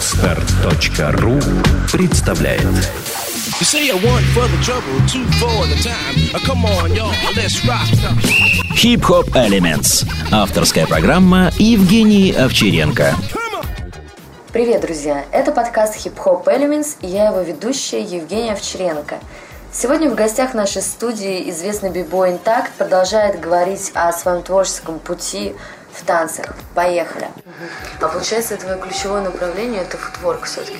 Отстар.ру представляет You say I want for the trouble, two for the time. Uh, come on, y'all, let's rock. Хип-хоп Elements. Авторская программа Евгений Овчаренко. Привет, друзья! Это подкаст Hip Hop Elements, и я его ведущая Евгения Овчаренко. Сегодня в гостях нашей студии известный бибой Интакт продолжает говорить о своем творческом пути в танцах. Поехали! А получается, твое ключевое направление – это футворк все-таки?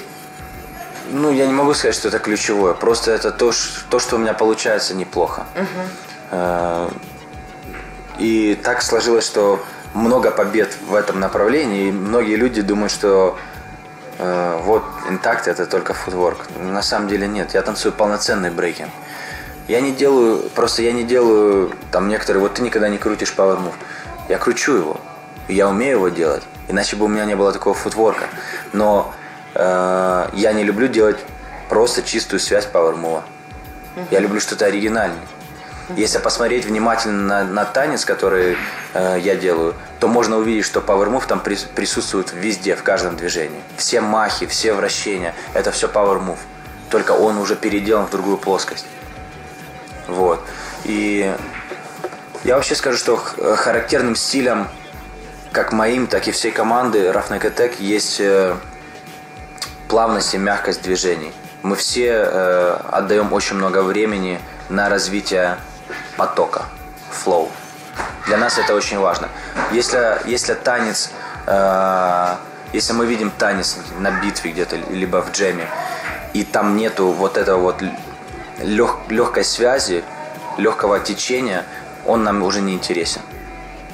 Ну, я не могу сказать, что это ключевое. Просто это то, то что у меня получается неплохо. Э, И так сложилось, что много побед в этом направлении. И многие люди думают, что э, вот интакт это только футворк. На самом деле нет. Я танцую полноценный брейкинг. Я не делаю, просто я не делаю, там некоторые, вот ты никогда не крутишь power move. Я кручу его. Я умею его делать. Иначе бы у меня не было такого футворка. Но э, я не люблю делать просто чистую связь power move. Я люблю что-то оригинальное. Если посмотреть внимательно на, на танец, который э, я делаю, то можно увидеть, что Move там прис- присутствует везде, в каждом движении. Все махи, все вращения, это все Move. Только он уже переделан в другую плоскость. Вот. И я вообще скажу, что х- характерным стилем как моим, так и всей команды Roughneck Attack есть э, плавность и мягкость движений. Мы все э, отдаем очень много времени на развитие потока, flow. Для нас это очень важно. Если, если танец, э, если мы видим танец на битве где-то, либо в джеме, и там нету вот этого вот лег, легкой связи, легкого течения, он нам уже не интересен.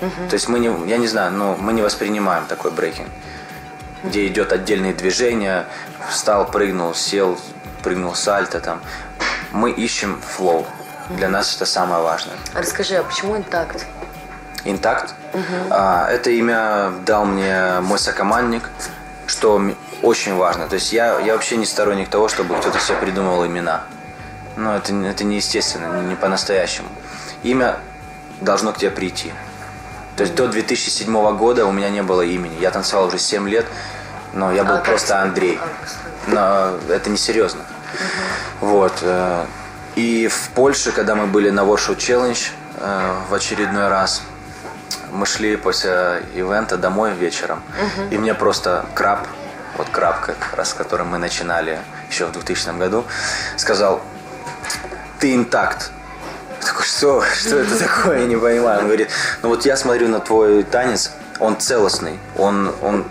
То есть мы не, я не знаю, но мы не воспринимаем такой брейкинг, где идет отдельные движения, встал, прыгнул, сел, прыгнул сальто там. Мы ищем флоу. Для нас это самое важное. А расскажи, а почему Интакт? Интакт. А, это имя дал мне мой сокомандник, что очень важно. То есть я, я вообще не сторонник того, чтобы кто-то себе придумывал имена. Ну, это, не- это неестественно, не, не по-настоящему. Имя должно к тебе прийти. То есть до 2007 года у меня не было имени. Я танцевал уже 7 лет, но я был А просто Андрей. Но это не серьезно. Вот. э, И в Польше, когда мы были на Warsaw Challenge э, в очередной раз, мы шли после ивента домой вечером, и мне просто краб, вот краб, как раз с которым мы начинали еще в 2000 году, сказал, ты интакт. Такой, что? Что это такое? Я не понимаю. Он говорит, ну вот я смотрю на твой танец, он целостный, он, он,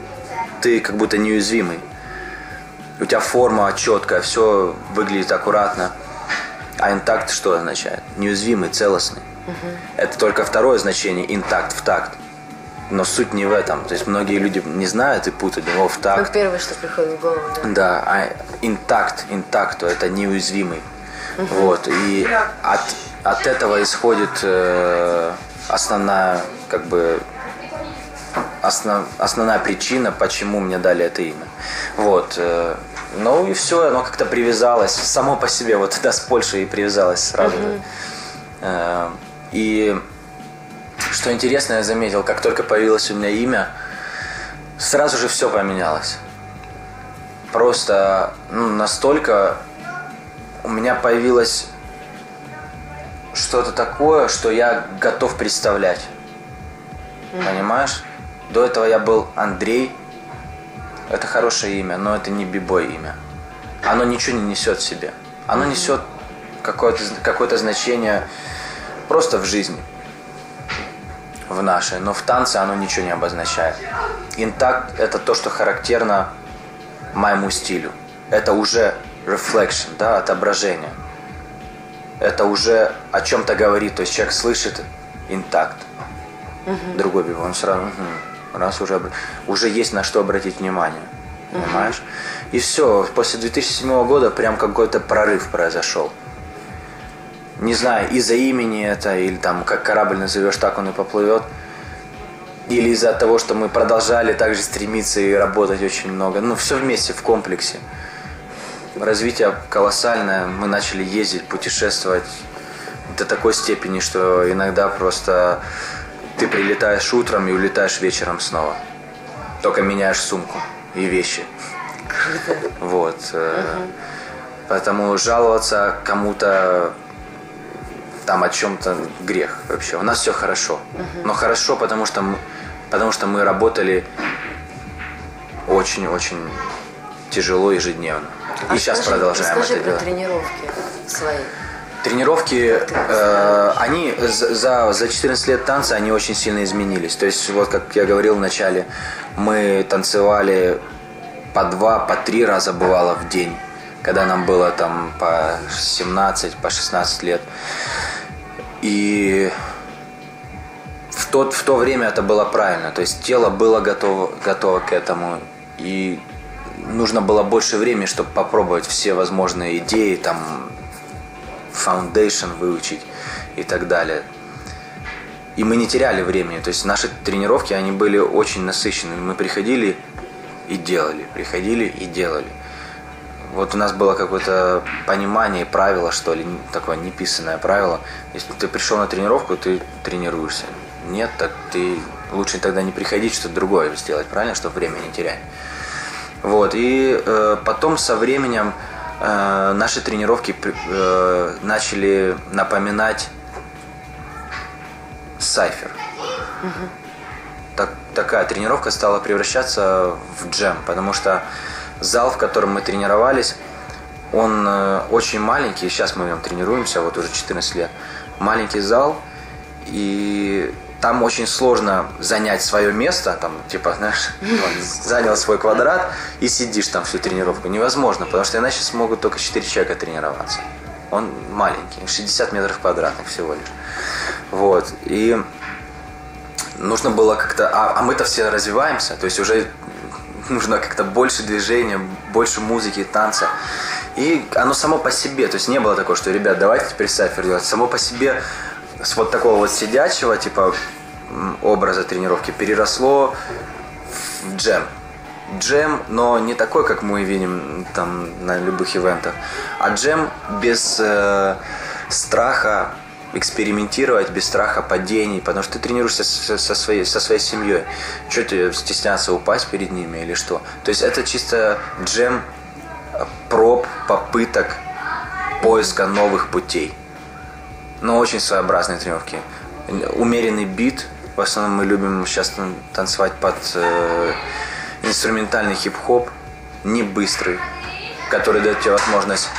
ты как будто неуязвимый. У тебя форма четкая, все выглядит аккуратно. А интакт что означает? Неуязвимый, целостный. Это только второе значение, интакт, в такт. Но суть не в этом. То есть многие люди не знают и путают его в Ну, такт. первое, что приходит в голову, да. Да, а интакт, интакто, это неуязвимый. Вот, и от, от этого исходит э, основная, как бы, основ, основная причина, почему мне дали это имя. Вот, э, ну и все, оно как-то привязалось, само по себе, вот тогда с Польшей и привязалось сразу же. Э, и что интересно, я заметил, как только появилось у меня имя, сразу же все поменялось просто ну, настолько у меня появилось что-то такое, что я готов представлять. Понимаешь? До этого я был Андрей. Это хорошее имя, но это не бибой имя. Оно ничего не несет в себе. Оно несет какое-то, какое-то значение просто в жизни. В нашей. Но в танце оно ничего не обозначает. Интакт – это то, что характерно моему стилю. Это уже reflection, да, отображение. Это уже о чем-то говорит. То есть человек слышит интакт. Другой бибо, он сразу, «Мгм». раз уже, уже есть на что обратить внимание. Понимаешь? И все, после 2007 года прям какой-то прорыв произошел. Не знаю, из-за имени это, или там, как корабль назовешь, так он и поплывет. Или из-за того, что мы продолжали также стремиться и работать очень много. Ну, все вместе, в комплексе. Развитие колоссальное. Мы начали ездить, путешествовать до такой степени, что иногда просто ты прилетаешь утром и улетаешь вечером снова. Только меняешь сумку и вещи. Вот. э, Поэтому жаловаться кому-то там о чем-то грех вообще. У нас все хорошо. Но хорошо, потому что мы, потому что мы работали очень-очень тяжело ежедневно. И сейчас А продолжаем расскажи это про делать. тренировки свои. Тренировки, э, они за, за за 14 лет танца, они очень сильно изменились. То есть, вот как я говорил в начале, мы танцевали по два, по три раза бывало в день, когда нам было там по 17, по 16 лет. И в, тот, в то время это было правильно. То есть тело было готово, готово к этому. И нужно было больше времени, чтобы попробовать все возможные идеи, там, foundation выучить и так далее. И мы не теряли времени. То есть наши тренировки, они были очень насыщены. Мы приходили и делали, приходили и делали. Вот у нас было какое-то понимание, правило, что ли, такое неписанное правило. Если ты пришел на тренировку, ты тренируешься. Нет, так ты лучше тогда не приходить, что-то другое сделать, правильно, чтобы время не терять. Вот, и э, потом со временем э, наши тренировки э, начали напоминать сайфер. Так, такая тренировка стала превращаться в джем, потому что зал, в котором мы тренировались, он э, очень маленький, сейчас мы в нем тренируемся, вот уже 14 лет. Маленький зал, и там очень сложно занять свое место, там, типа, знаешь, занял свой квадрат и сидишь там всю тренировку. Невозможно, потому что иначе смогут только 4 человека тренироваться. Он маленький, 60 метров квадратных всего лишь. Вот, и нужно было как-то... А, а мы-то все развиваемся, то есть уже нужно как-то больше движения, больше музыки, танца. И оно само по себе, то есть не было такого, что, ребят, давайте теперь сайфер делать. Само по себе с вот такого вот сидячего, типа, образа тренировки переросло в джем. Джем, но не такой, как мы видим там на любых ивентах, а джем без э, страха экспериментировать, без страха падений, потому что ты тренируешься со, со своей, со своей семьей. Что тебе стесняться упасть перед ними или что? То есть это чисто джем э, проб, попыток поиска новых путей. Но очень своеобразные тренировки. Умеренный бит. В основном мы любим сейчас тан- танцевать под э, инструментальный хип-хоп. Не быстрый. Который дает тебе возможность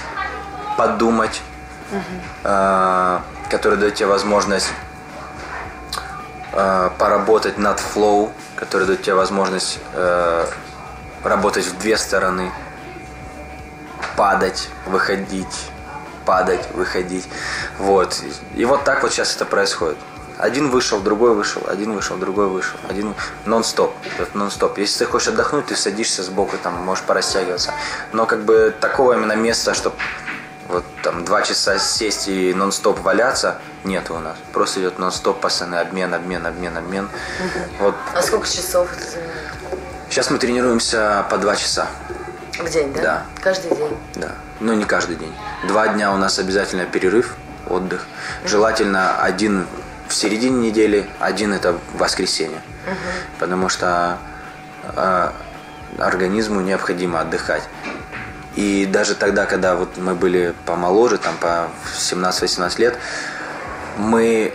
подумать. э, который дает тебе возможность э, поработать над флоу. Который дает тебе возможность э, работать в две стороны падать, выходить, падать, выходить. Вот. И вот так вот сейчас это происходит. Один вышел, другой вышел, один вышел, другой вышел. Один нон-стоп. Нон-стоп. Если ты хочешь отдохнуть, ты садишься сбоку, там можешь порастягиваться. Но как бы такого именно места, чтобы вот там два часа сесть и нон-стоп валяться, нет у нас. Просто идет нон-стоп, постоянный обмен, обмен, обмен, обмен. Вот А сколько часов это занимает? сейчас мы тренируемся по два часа. В день, да? Да. Каждый день. Да. Ну, не каждый день. Два дня у нас обязательно перерыв, отдых. Желательно один в середине недели, один это воскресенье. Потому что э, организму необходимо отдыхать. И даже тогда, когда вот мы были помоложе, там по 17-18 лет, мы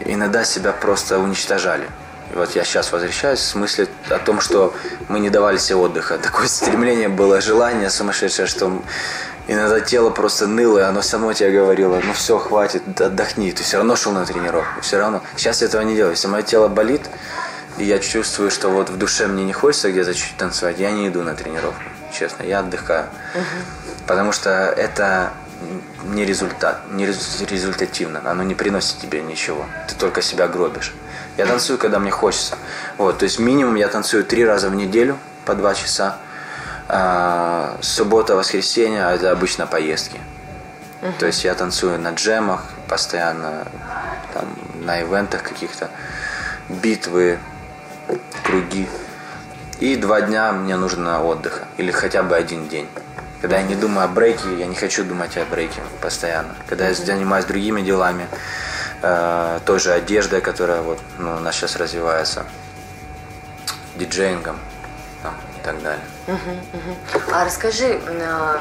иногда себя просто уничтожали. И вот я сейчас возвращаюсь в смысле о том, что мы не давали себе отдыха. Такое стремление было, желание сумасшедшее, что иногда тело просто ныло, и оно само тебе говорило, ну все, хватит, отдохни. Ты все равно шел на тренировку, все равно. Сейчас я этого не делаю. Если мое тело болит, и я чувствую, что вот в душе мне не хочется где-то чуть танцевать, я не иду на тренировку, честно, я отдыхаю. Потому что это не результат, не рез- результативно, оно не приносит тебе ничего, ты только себя гробишь. Я танцую, когда мне хочется. Вот, то есть минимум я танцую три раза в неделю по два часа. А, суббота, воскресенье это обычно поездки. То есть я танцую на джемах постоянно, там, на ивентах каких-то, битвы, круги. И два дня мне нужно отдыха. Или хотя бы один день. Когда я не думаю о брейке, я не хочу думать о брейке постоянно. Когда я занимаюсь другими делами, э, той же одеждой, которая вот, ну, у нас сейчас развивается, диджеингом, там, и так далее. А расскажи, а,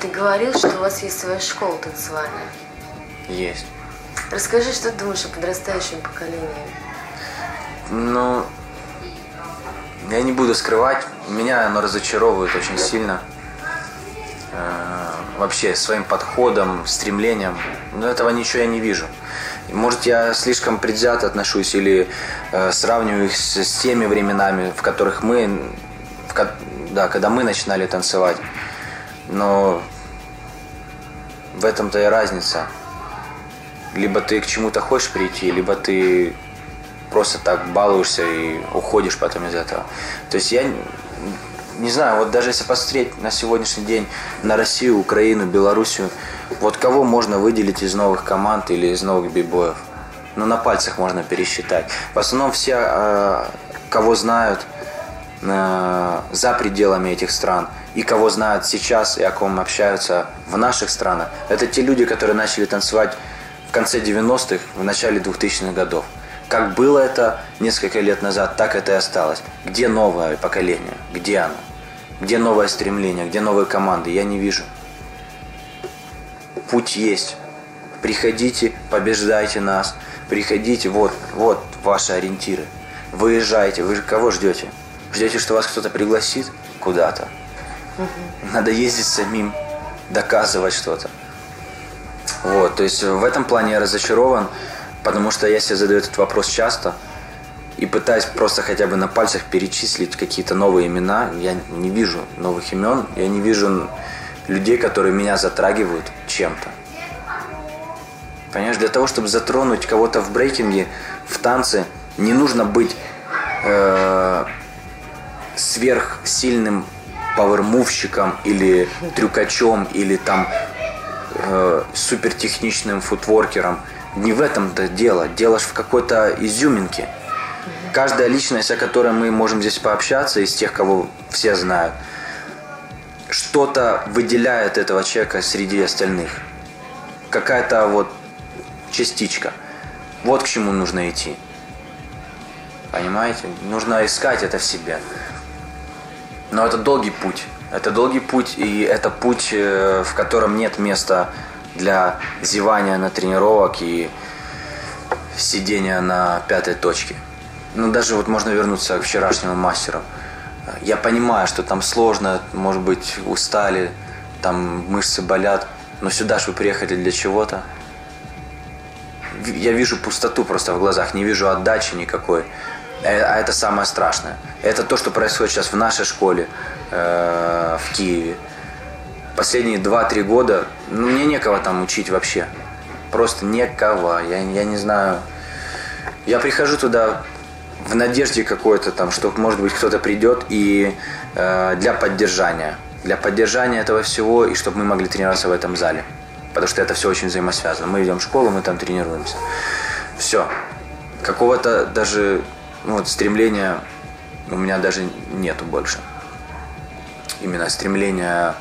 ты говорил, что у вас есть своя школа танцевальная. Есть. Расскажи, что ты думаешь о подрастающем поколении? Ну, я не буду скрывать, меня оно разочаровывает очень сильно. Э, Вообще, своим подходом, стремлением. Но этого ничего я не вижу. Может, я слишком предвзято отношусь или э, сравниваю их с, с теми временами, в которых мы, да, когда мы начинали танцевать. Но в этом-то и разница. Либо ты к чему-то хочешь прийти, либо ты просто так балуешься и уходишь потом из этого. То есть я не знаю, вот даже если посмотреть на сегодняшний день на Россию, Украину, Белоруссию, вот кого можно выделить из новых команд или из новых бибоев? Ну, на пальцах можно пересчитать. В основном все, э, кого знают за пределами этих стран, и кого знают сейчас, и о ком общаются в наших странах, это те люди, которые начали танцевать в конце 90-х, в начале 2000-х годов. Как было это несколько лет назад, так это и осталось. Где новое поколение? Где оно? Где новое стремление? Где новые команды? Я не вижу. Путь есть. Приходите, побеждайте нас. Приходите, вот, вот ваши ориентиры. Выезжайте. Вы кого ждете? Ждете, что вас кто-то пригласит куда-то? Надо ездить самим, доказывать что-то. Вот, то есть в этом плане я разочарован, потому что я себе задаю этот вопрос часто и пытаюсь просто хотя бы на пальцах перечислить какие-то новые имена. Я не вижу новых имен, я не вижу людей, которые меня затрагивают чем-то. Понимаешь, для того, чтобы затронуть кого-то в брейкинге, в танце, не нужно быть э, сверхсильным пауэрмувщиком или трюкачом или там э, супертехничным футворкером. Не в этом-то дело. Дело ж в какой-то изюминке. Каждая личность, о которой мы можем здесь пообщаться, из тех, кого все знают, что-то выделяет этого человека среди остальных. Какая-то вот частичка. Вот к чему нужно идти. Понимаете? Нужно искать это в себе. Но это долгий путь. Это долгий путь, и это путь, э, в котором нет места для зевания на тренировок и сидения на пятой точке. Ну, даже вот можно вернуться к вчерашнему мастеру. Я понимаю, что там сложно, может быть, устали, там мышцы болят, но сюда же вы приехали для чего-то. Я вижу пустоту просто в глазах, не вижу отдачи никакой. Э, А это самое страшное. Это то, что происходит сейчас в нашей школе э, в Киеве. Последние 2-3 года, ну, мне некого там учить вообще. Просто некого. Я, я не знаю. Я прихожу туда в надежде какой-то там, что, может быть, кто-то придет и э, для поддержания. Для поддержания этого всего, и чтобы мы могли тренироваться в этом зале. Потому что это все очень взаимосвязано. Мы идем в школу, мы там тренируемся. Все. Какого-то даже ну, вот, стремления у меня даже нету больше. Именно стремления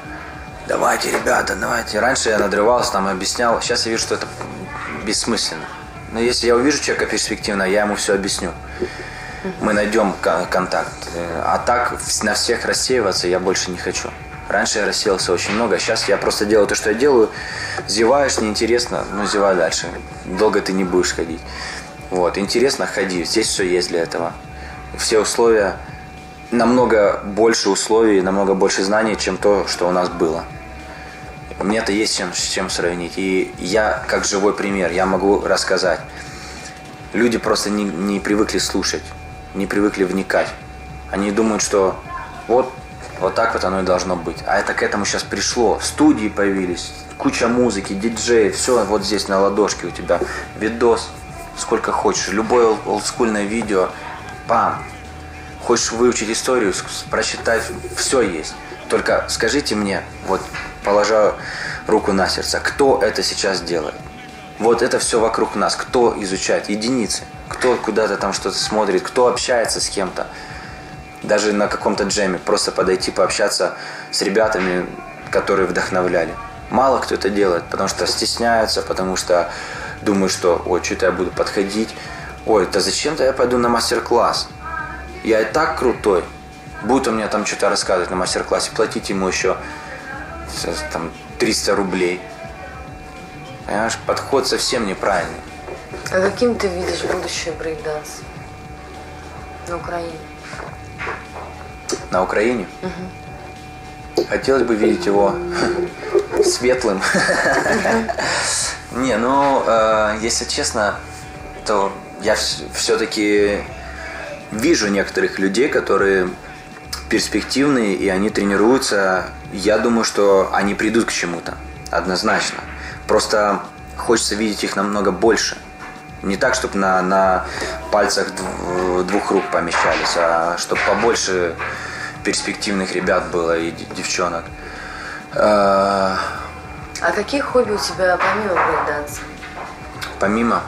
давайте, ребята, давайте. Раньше я надрывался, там объяснял. Сейчас я вижу, что это бессмысленно. Но если я увижу человека перспективно, я ему все объясню. Мы найдем ко- контакт. А так на всех рассеиваться я больше не хочу. Раньше я рассеялся очень много, сейчас я просто делаю то, что я делаю. Зеваешь, неинтересно, ну зевай дальше. Долго ты не будешь ходить. Вот, интересно, ходи. Здесь все есть для этого. Все условия, намного больше условий, намного больше знаний, чем то, что у нас было. Мне-то есть чем, с чем сравнить. И я, как живой пример, я могу рассказать. Люди просто не, не привыкли слушать, не привыкли вникать. Они думают, что вот, вот так вот оно и должно быть. А это к этому сейчас пришло. Студии появились, куча музыки, диджеи, все вот здесь на ладошке у тебя. Видос, сколько хочешь, любое ол- олдскульное видео, пам. Хочешь выучить историю, прочитать, все есть. Только скажите мне, вот положа руку на сердце, кто это сейчас делает? Вот это все вокруг нас. Кто изучает? Единицы. Кто куда-то там что-то смотрит, кто общается с кем-то. Даже на каком-то джеме. Просто подойти, пообщаться с ребятами, которые вдохновляли. Мало кто это делает, потому что стесняются, потому что думают, что ой, что-то я буду подходить. Ой, да зачем-то я пойду на мастер-класс. Я и так крутой. Будет он мне там что-то рассказывать на мастер-классе, платить ему еще там 300 рублей. Понимаешь, подход совсем неправильный. А каким ты видишь будущее брейкданс на Украине? На Украине? Хотелось бы видеть его светлым. Не, ну, э, если честно, то я все-таки вижу некоторых людей, которые перспективные, и они тренируются. Я думаю, что они придут к чему-то, однозначно. Просто хочется видеть их намного больше. Не так, чтобы на, на пальцах дв- двух рук помещались, а чтобы побольше перспективных ребят было и девчонок. А какие хобби у тебя помимо брейкданса? Помимо.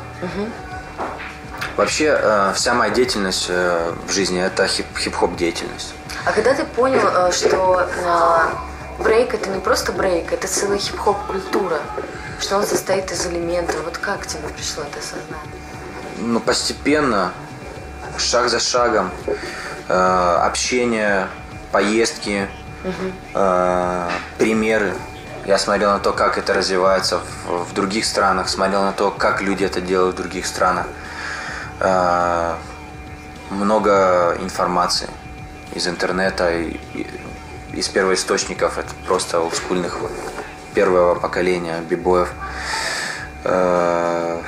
Вообще, э, вся моя деятельность э, в жизни это хип- хип-хоп деятельность. А когда ты понял, э, что э, брейк это не просто брейк, это целая хип-хоп культура, что он состоит из элементов, вот как тебе пришло это осознание? Ну, постепенно, шаг за шагом, э, общение, поездки, э, примеры. Я смотрел на то, как это развивается в, в других странах, смотрел на то, как люди это делают в других странах. Э, много информации из интернета, и- и- из первоисточников, это просто олдскульных первого поколения бибоев. Э,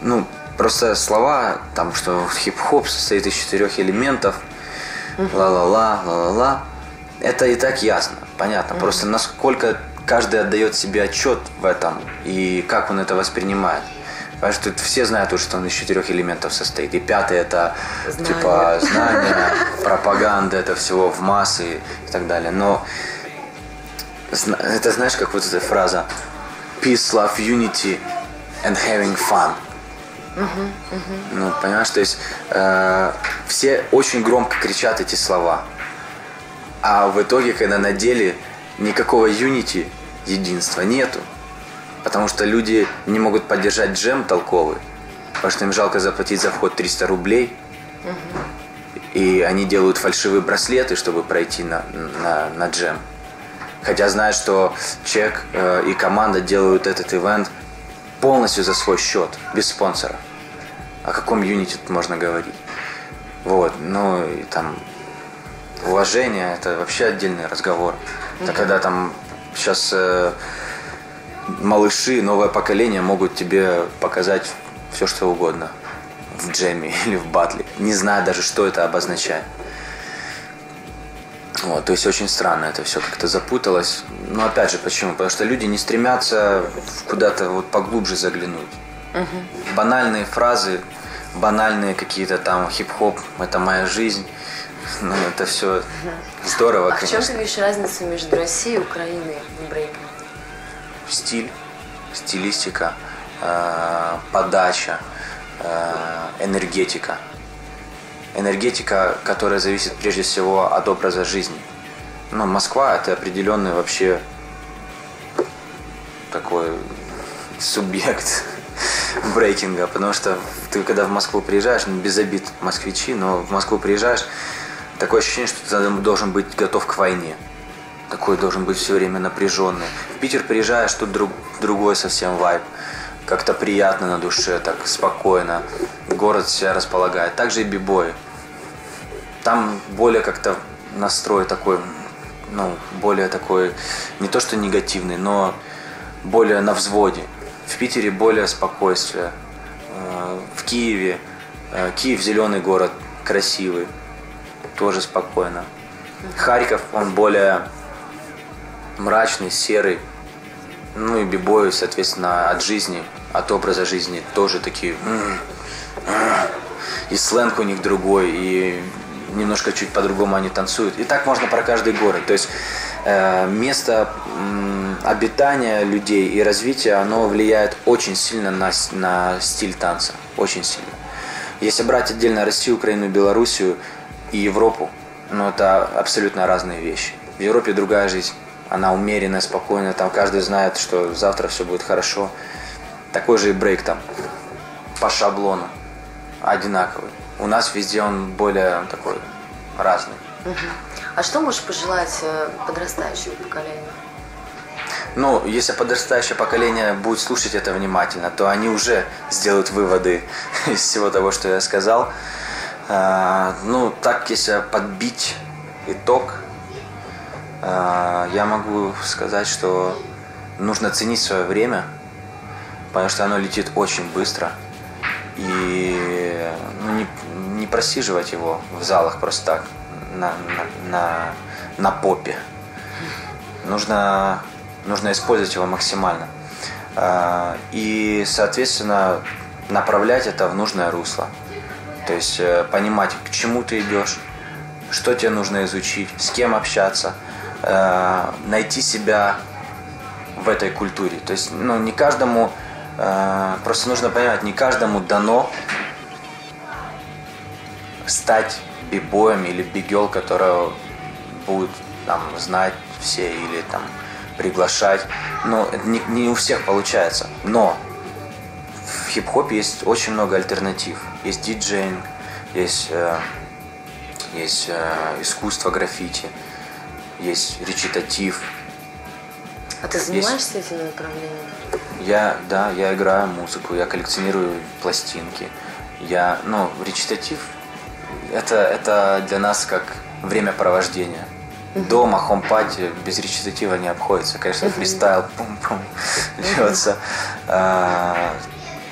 ну, просто слова, там, что хип-хоп состоит из четырех элементов, ла-ла-ла, ла-ла-ла, это и так ясно, понятно. Просто насколько каждый отдает себе отчет в этом и как он это воспринимает. Потому что все знают, что он из четырех элементов состоит. И пятый это Знания. типа знания, пропаганда, это всего в массы и так далее. Но это знаешь, как вот эта фраза Peace, love, unity and having fun. Ну, понимаешь, то есть э, все очень громко кричат эти слова. А в итоге, когда на деле никакого unity, единства нету. Потому что люди не могут поддержать джем толковый. Потому что им жалко заплатить за вход 300 рублей. И они делают фальшивые браслеты, чтобы пройти на, на, на джем. Хотя знают, что Чек э, и команда делают этот ивент полностью за свой счет, без спонсора. О каком юните тут можно говорить? Вот, ну и там уважение, это вообще отдельный разговор. Это когда там сейчас э, малыши, новое поколение могут тебе показать все, что угодно в джеме или в батле, не зная даже, что это обозначает. Вот, то есть очень странно это все как-то запуталось. Но опять же, почему? Потому что люди не стремятся куда-то вот поглубже заглянуть. Банальные фразы, банальные какие-то там хип-хоп, это моя жизнь. Ну, это все здорово, А в чем конечно. ты видишь разницу между Россией и Украиной в брейке? стиль, стилистика, э, подача, э, энергетика. Энергетика, которая зависит прежде всего от образа жизни. Ну, Москва это определенный вообще такой субъект брейкинга, потому что ты когда в Москву приезжаешь, ну, без обид москвичи, но в Москву приезжаешь, такое ощущение, что ты должен быть готов к войне. Такой должен быть все время напряженный. В Питер приезжаешь, тут друг, другой совсем вайб. Как-то приятно на душе, так спокойно. Город себя располагает. Также и бибой. Там более как-то настрой такой, ну, более такой, не то что негативный, но более на взводе. В Питере более спокойствие. Э, В Киеве, э, Киев зеленый город, красивый, тоже спокойно. Харьков, он более мрачный, серый. Ну и бибои, соответственно, от жизни, от образа жизни тоже такие. И сленг у них другой, и немножко чуть по-другому они танцуют. И так можно про каждый город. То есть э, место обитания людей и развития, оно влияет очень сильно на, на стиль танца. Очень сильно. Если брать отдельно Россию, Украину, Белоруссию и Европу, ну это абсолютно разные вещи. В Европе другая жизнь. Она умеренная, спокойная. Там каждый знает, что завтра все будет хорошо. Такой же и брейк там. По шаблону. Одинаковый. У нас везде он более такой разный. А что можешь пожелать э, подрастающему поколению? Ну, если подрастающее поколение будет слушать это внимательно, то они уже сделают выводы из всего того, что я сказал. А, ну, так, если подбить итог, а, я могу сказать, что нужно ценить свое время, потому что оно летит очень быстро. И ну, не, не просиживать его в залах просто так, на, на, на, на попе. Нужно, нужно использовать его максимально. А, и, соответственно, направлять это в нужное русло. То есть э, понимать, к чему ты идешь, что тебе нужно изучить, с кем общаться, э, найти себя в этой культуре. То есть, ну, не каждому, э, просто нужно понимать, не каждому дано стать бибоем или бигел, которого будут там знать все или там приглашать. Это не, не у всех получается. Но в хип-хопе есть очень много альтернатив. Есть диджейнг, есть, э, есть э, искусство граффити, есть речитатив. А ты занимаешься этим направлением? Я, да, я играю музыку, я коллекционирую пластинки. Я, ну, речитатив это, это для нас как времяпровождение. Дома, хомпати без речитатива не обходится. Конечно, фристайл, пум-пум, льется. А,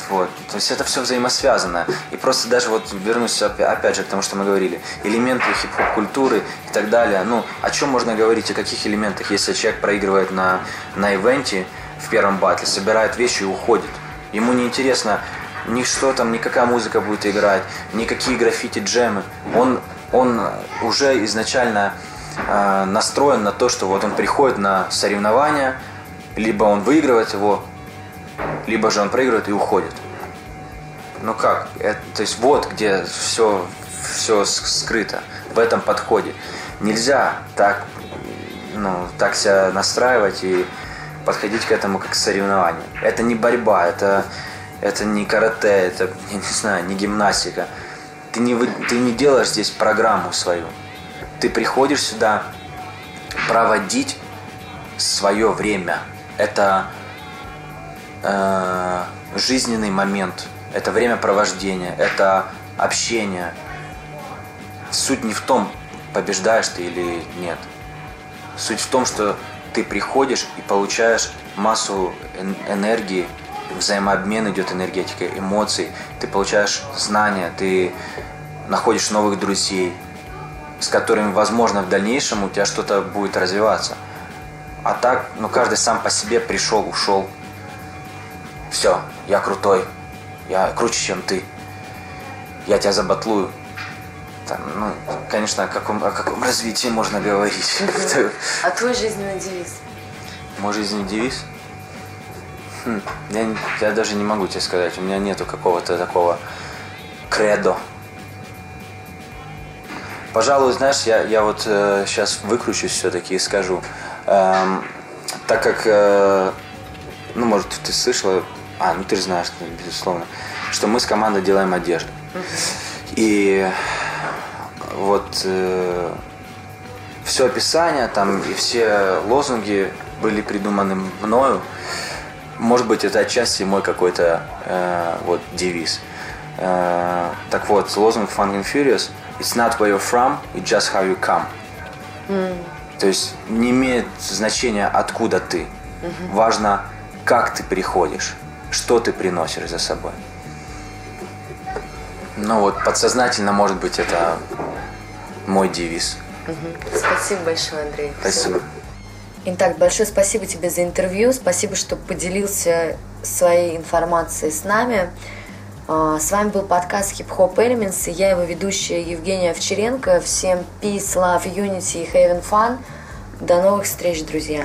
вот. То есть это все взаимосвязано. И просто даже вот вернусь опять же к тому, что мы говорили. Элементы хип-хоп культуры и так далее. Ну, о чем можно говорить, о каких элементах, если человек проигрывает на, на ивенте в первом батле, собирает вещи и уходит. Ему не интересно, ни что там, никакая музыка будет играть, никакие граффити джемы. Он, он уже изначально э, настроен на то, что вот он приходит на соревнования, либо он выигрывает его, либо же он проигрывает и уходит. Ну как? Это, то есть вот где все, все скрыто в этом подходе. Нельзя так, ну, так себя настраивать и подходить к этому как к соревнованию. Это не борьба, это это не карате, это, я не знаю, не гимнастика. Ты не, ты не делаешь здесь программу свою. Ты приходишь сюда проводить свое время. Это э, жизненный момент, это время провождения, это общение. Суть не в том, побеждаешь ты или нет. Суть в том, что ты приходишь и получаешь массу энергии, взаимообмен идет энергетика, эмоций, ты получаешь знания, ты находишь новых друзей, с которыми, возможно, в дальнейшем у тебя что-то будет развиваться. А так, ну, каждый сам по себе пришел, ушел. Все, я крутой, я круче, чем ты. Я тебя забатлую. Там, ну, конечно, о каком, о каком развитии можно говорить. А твой жизненный девиз? Мой жизненный девиз? Хм, я, я даже не могу тебе сказать. У меня нету какого-то такого кредо. Пожалуй, знаешь, я, я вот э, сейчас выкручусь все-таки и скажу. Эм, так как, э, ну, может, ты слышала, а, ну ты же знаешь, безусловно, что мы с командой делаем одежду. И вот э, все описание там и все лозунги были придуманы мною. Может быть, это отчасти мой какой-то э, вот девиз. Э, так вот, лозунг Fun and Furious It's not where you're from, it's just how you come. Mm. То есть не имеет значения, откуда ты. Mm-hmm. Важно, как ты приходишь, что ты приносишь за собой. Ну вот, подсознательно, может быть, это мой девиз. Угу. Спасибо большое, Андрей. Спасибо. Итак, большое спасибо тебе за интервью. Спасибо, что поделился своей информацией с нами. А, с вами был подкаст Hip Hop Elements, и я его ведущая Евгения Овчаренко. Всем peace, love, unity и having fun. До новых встреч, друзья.